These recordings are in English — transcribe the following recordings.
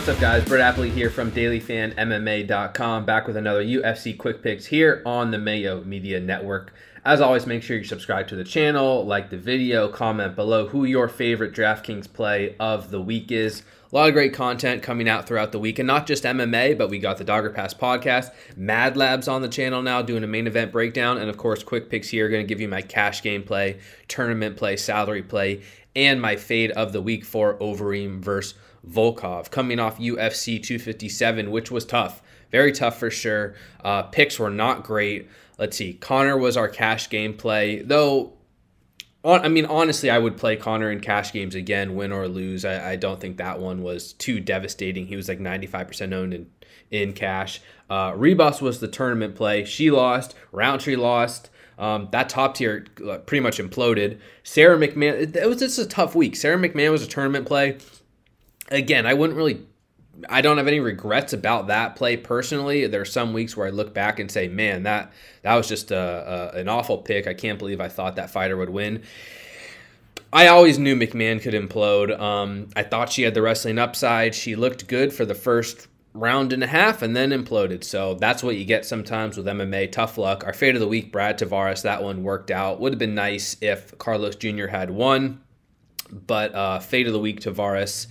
What's up, guys? Brett Appley here from DailyFanMMA.com, back with another UFC Quick Picks here on the Mayo Media Network. As always, make sure you subscribe to the channel, like the video, comment below who your favorite DraftKings play of the week is. A lot of great content coming out throughout the week, and not just MMA, but we got the Dogger Pass podcast, Mad Labs on the channel now doing a main event breakdown, and of course, Quick Picks here, are going to give you my cash game play, tournament play, salary play, and my fade of the week for Overeem versus Volkov, coming off UFC 257, which was tough. Very tough for sure. Uh, picks were not great. Let's see. Conor was our cash game play, though. On, I mean, honestly, I would play Conor in cash games again, win or lose. I, I don't think that one was too devastating. He was like 95% owned in, in cash. Uh, Ribas was the tournament play. She lost. Roundtree lost. Um, that top tier pretty much imploded. Sara McMann, it was just a tough week. Sara McMann was a tournament play again, I wouldn't really I don't have any regrets about that play personally. There are some weeks where I look back and say, "Man, that that was just a, a, an awful pick. I can't believe I thought that fighter would win." I always knew McMann could implode. Um, I thought she had the wrestling upside. She looked good for the first round and a half and then imploded. So that's what you get sometimes with MMA. Tough luck. Our fate of the week, Brad Tavares. That one worked out. Would have been nice if Carlos Jr. had won, but uh, fate of the week, Tavares.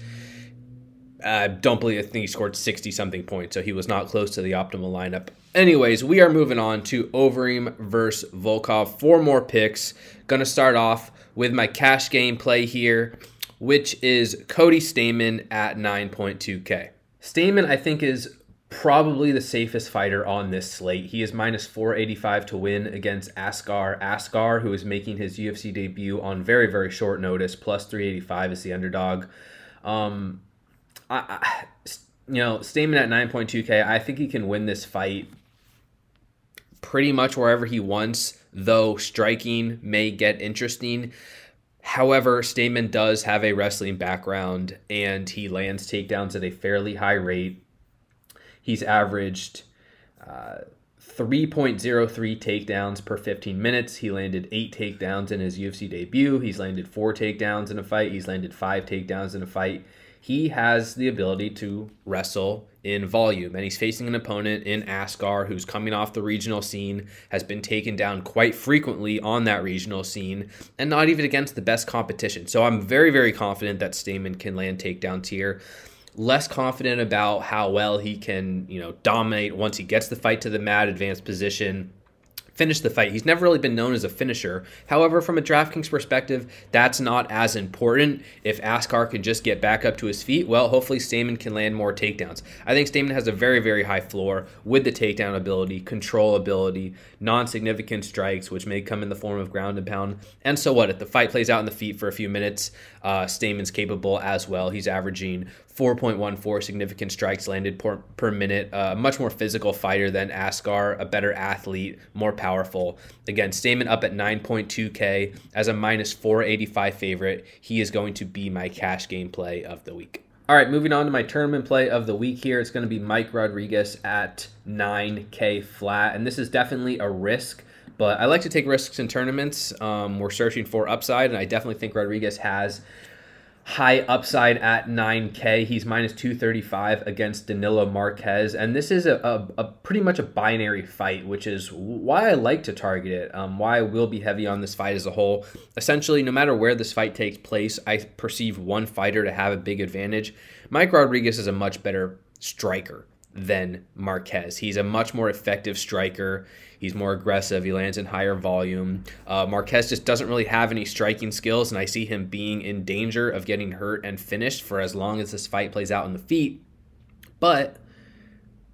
I don't believe I think he scored 60 something points, so he was not close to the optimal lineup. Anyways, we are moving on to Overeem versus Volkov. Four more picks. Gonna start off with my cash game play here, which is Cody Stamann at 9.2k. Stamann, I think, is probably the safest fighter on this slate. He is minus 485 to win against Askar Askar, who is making his UFC debut on very, very short notice. Plus 385 is the underdog. Um, I, you know, Stamann at 9.2K, I think he can win this fight pretty much wherever he wants, though striking may get interesting. However, Stamann does have a wrestling background and he lands takedowns at a fairly high rate. He's averaged uh, 3.03 takedowns per 15 minutes. He landed eight takedowns in his UFC debut. He's landed four takedowns in a fight. He's landed five takedowns in a fight he has the ability to wrestle in volume. And he's facing an opponent in Askar who's coming off the regional scene, has been taken down quite frequently on that regional scene, and not even against the best competition. So I'm very, very confident that Stamann can land takedowns here. Less confident about how well he can, you know, dominate once he gets the fight to the mat, advanced position finish the fight. He's never really been known as a finisher. However, from a DraftKings perspective, that's not as important. If Askar can just get back up to his feet, well, hopefully Stamann can land more takedowns. I think Stamann has a very, very high floor with the takedown ability, control ability, non significant strikes, which may come in the form of ground and pound. And so what? If the fight plays out in the feet for a few minutes, uh, Stamann's capable as well. He's averaging 4.14 significant strikes landed per, per minute. A uh, much more physical fighter than Askar, a better athlete, more powerful. Again, Stamann up at 9.2K as a minus 485 favorite. He is going to be my cash game play of the week. All right, moving on to my tournament play of the week here. It's going to be Mike Rodriguez at 9K flat. And this is definitely a risk but I like to take risks in tournaments. Um, we're searching for upside, and I definitely think Rodriguez has high upside at 9K. He's minus 235 against Danilo Marques. And this is a, a, a, pretty much a binary fight, which is why I like to target it, um, why I will be heavy on this fight as a whole. Essentially, no matter where this fight takes place, I perceive one fighter to have a big advantage. Mike Rodriguez is a much better striker than Marques. He's a much more effective striker. He's more aggressive. He lands in higher volume. Uh, Marques just doesn't really have any striking skills, and I see him being in danger of getting hurt and finished for as long as this fight plays out in the feet. But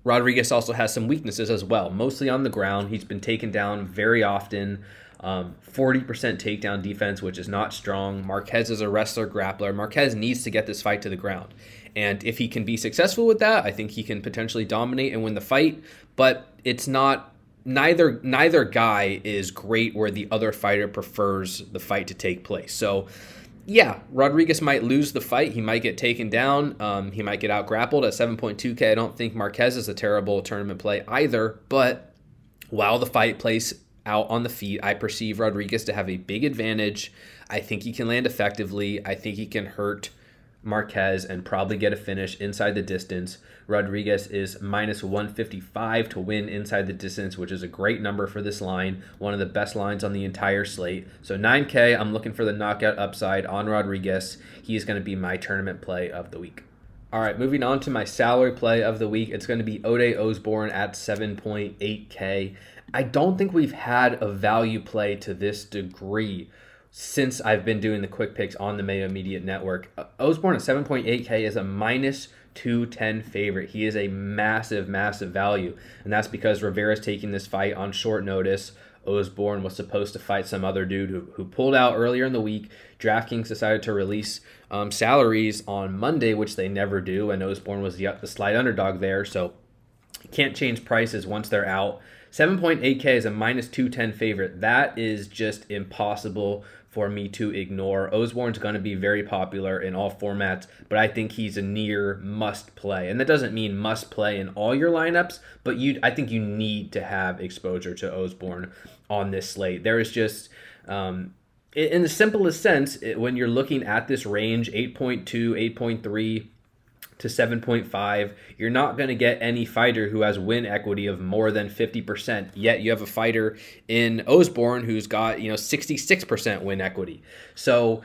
Rodriguez also has some weaknesses as well, mostly on the ground. He's been taken down very often. Um, 40% takedown defense, which is not strong. Marques is a wrestler grappler. Marques needs to get this fight to the ground. And if he can be successful with that, I think he can potentially dominate and win the fight. But it's not neither neither guy is great where the other fighter prefers the fight to take place. So yeah, Rodriguez might lose the fight. He might get taken down. Um, he might get out grappled at 7.2K. I don't think Marques is a terrible tournament play either. But while the fight plays out on the feet, I perceive Rodriguez to have a big advantage. I think he can land effectively. I think he can hurt Marques and probably get a finish inside the distance. Rodriguez is minus 155 to win inside the distance, which is a great number for this line, one of the best lines on the entire slate. So 9K, I'm looking for the knockout upside on Rodriguez. He is going to be my tournament play of the week. All right, moving on to my salary play of the week. It's going to be Ode Osborne at 7.8K. I don't think we've had a value play to this degree since I've been doing the quick picks on the Mayo Media Network. Osborne at 7.8K is a minus 210 favorite. He is a massive, massive value. And that's because Rivera's taking this fight on short notice. Osborne was supposed to fight some other dude who, who pulled out earlier in the week. DraftKings decided to release um, salaries on Monday, which they never do. And Osborne was the, the slight underdog there. So can't change prices once they're out. 7.8K is a minus 210 favorite. That is just impossible for me to ignore. Osborne's going to be very popular in all formats, but I think he's a near must play. And that doesn't mean must play in all your lineups, but you I think you need to have exposure to Osborne on this slate. There is just um, in the simplest sense, when you're looking at this range 8.2, 8.3 to 7.5, you're not going to get any fighter who has win equity of more than 50%. Yet you have a fighter in Osborne who's got, you know, 66% win equity. So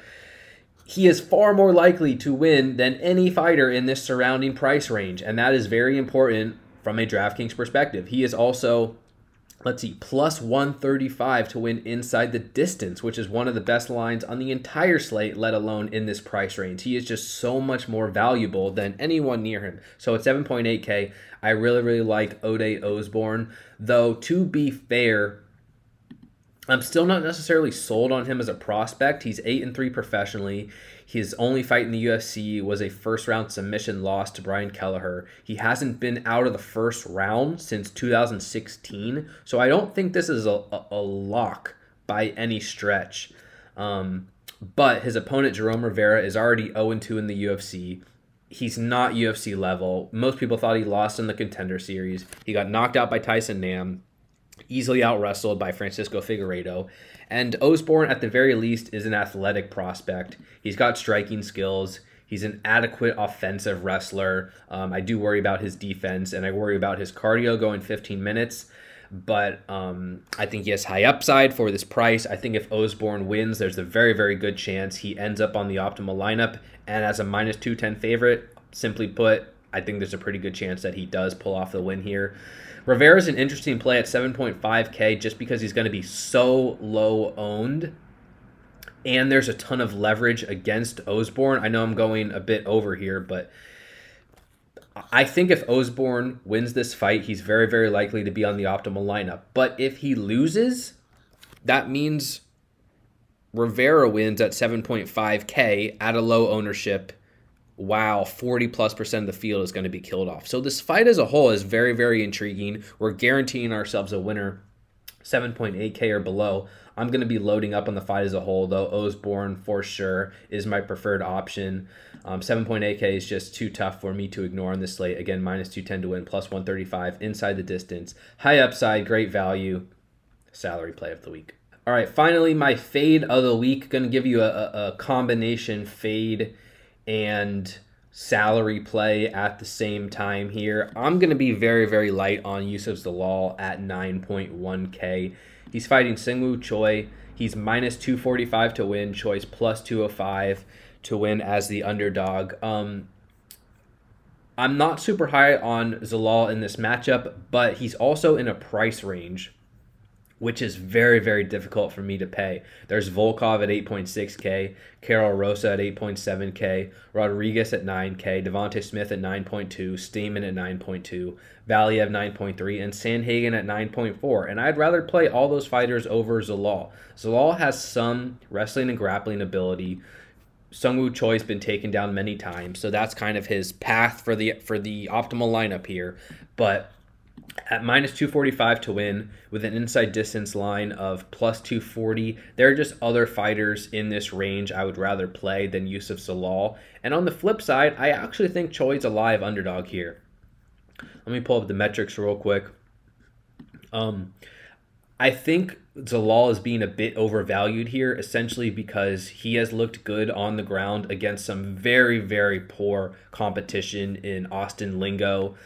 he is far more likely to win than any fighter in this surrounding price range, and that is very important from a DraftKings perspective. He is also let's see, plus 135 to win inside the distance, which is one of the best lines on the entire slate, let alone in this price range. He is just so much more valuable than anyone near him. So at 7.8K, I really, really like Ode Osborne. Though, to be fair, I'm still not necessarily sold on him as a prospect. He's 8 and 3 professionally. His only fight in the UFC was a first round submission loss to Brian Kelleher. He hasn't been out of the first round since 2016, so I don't think this is a, a, a lock by any stretch. Um, but his opponent, Jerome Rivera, is already 0 2 in the UFC. He's not UFC level. Most people thought he lost in the contender series. He got knocked out by Tyson Nam easily out wrestled by Francisco Figueiredo. And Osborne, at the very least, is an athletic prospect. He's got striking skills. He's an adequate offensive wrestler. Um, I do worry about his defense, and I worry about his cardio going 15 minutes. But um, I think he has high upside for this price. I think if Osborne wins, there's a very, very good chance he ends up on the optimal lineup. And as a minus 210 favorite, simply put, I think there's a pretty good chance that he does pull off the win here. Rivera is an interesting play at 7.5K just because he's going to be so low owned. And there's a ton of leverage against Osborne. I know I'm going a bit over here, but I think if Osborne wins this fight, he's very, very likely to be on the optimal lineup. But if he loses, that means Rivera wins at 7.5K at a low ownership wow, 40 plus percent of the field is going to be killed off. So this fight as a whole is very, very intriguing. We're guaranteeing ourselves a winner 7.8K or below. I'm going to be loading up on the fight as a whole, though. Osborne, for sure, is my preferred option. Um, 7.8K is just too tough for me to ignore on this slate. Again, minus 210 to win, plus 135 inside the distance. High upside, great value. Salary play of the week. All right, finally, my fade of the week. Going to give you a, a combination fade and salary play at the same time here. I'm going to be very, very light on Youssef Zalal at 9.1K. He's fighting Seungwoo Choi. He's minus 245 to win. Choi's plus 205 to win as the underdog. Um, I'm not super high on Zalal in this matchup, but he's also in a price range which is very, very difficult for me to pay. There's Volkov at 8.6K, Karol Rosa at 8.7K, Rodriguez at 9K, Devonte Smith at 9.2, Stamann at 9.2, Valley Valiev 9.3, and Sandhagen at 9.4. And I'd rather play all those fighters over Zalal. Zalal has some wrestling and grappling ability. Seungwoo Choi's been taken down many times, so that's kind of his path for the for the optimal lineup here. But at minus 245 to win with an inside distance line of plus 240. There are just other fighters in this range I would rather play than Youssef Zalal. And on the flip side, I actually think Choi's a live underdog here. Let me pull up the metrics real quick. Um, I think Zalal is being a bit overvalued here, essentially because he has looked good on the ground against some very, very poor competition in Austin Lingo,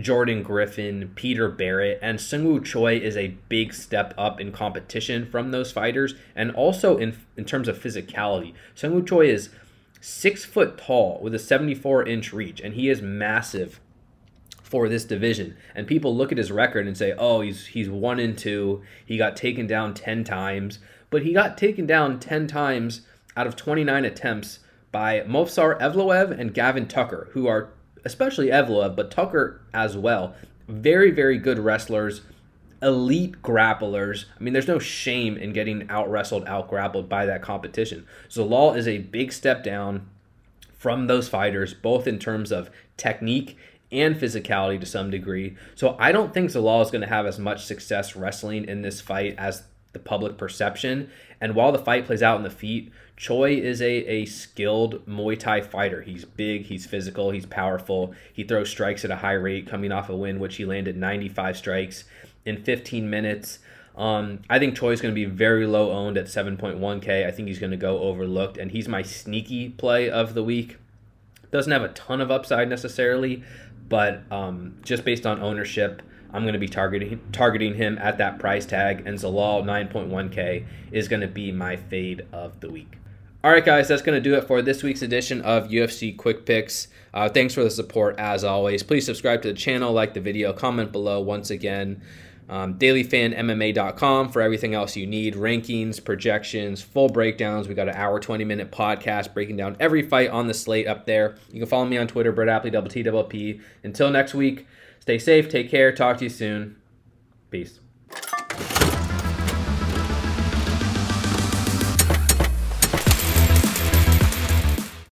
Jordan Griffin, Peter Barrett, and Seungwoo Choi is a big step up in competition from those fighters, and also in in terms of physicality. Seungwoo Choi is six foot tall with a 74 inch reach, and he is massive for this division. And people look at his record and say, "Oh, he's he's one and two. He got taken down ten times, but he got taken down ten times out of 29 attempts by Movsar Evloev and Gavin Tucker, who are especially Evloev, but Tucker as well. Very very good wrestlers." elite grapplers. I mean, there's no shame in getting out wrestled, out grappled by that competition. Zalal is a big step down from those fighters, both in terms of technique and physicality to some degree. So I don't think Zalal is going to have as much success wrestling in this fight as the public perception. And while the fight plays out in the feet, Choi is a, a skilled Muay Thai fighter. He's big, he's physical, he's powerful. He throws strikes at a high rate, coming off a win, which he landed 95 strikes in 15 minutes. Um, I think Choi is going to be very low owned at 7.1K. I think he's going to go overlooked, and he's my sneaky play of the week. Doesn't have a ton of upside necessarily, but um, just based on ownership, I'm going to be targeting targeting him at that price tag, and Zalal 9.1K is going to be my fade of the week. All right, guys, that's going to do it for this week's edition of UFC Quick Picks. Uh, thanks for the support as always. Please subscribe to the channel, like the video, comment below once again. Um, dailyfanmma.com for everything else you need rankings, projections, full breakdowns. We got an hour, 20 minute podcast breaking down every fight on the slate up there. You can follow me on Twitter, Brett P. Until next week, stay safe, take care, talk to you soon. Peace.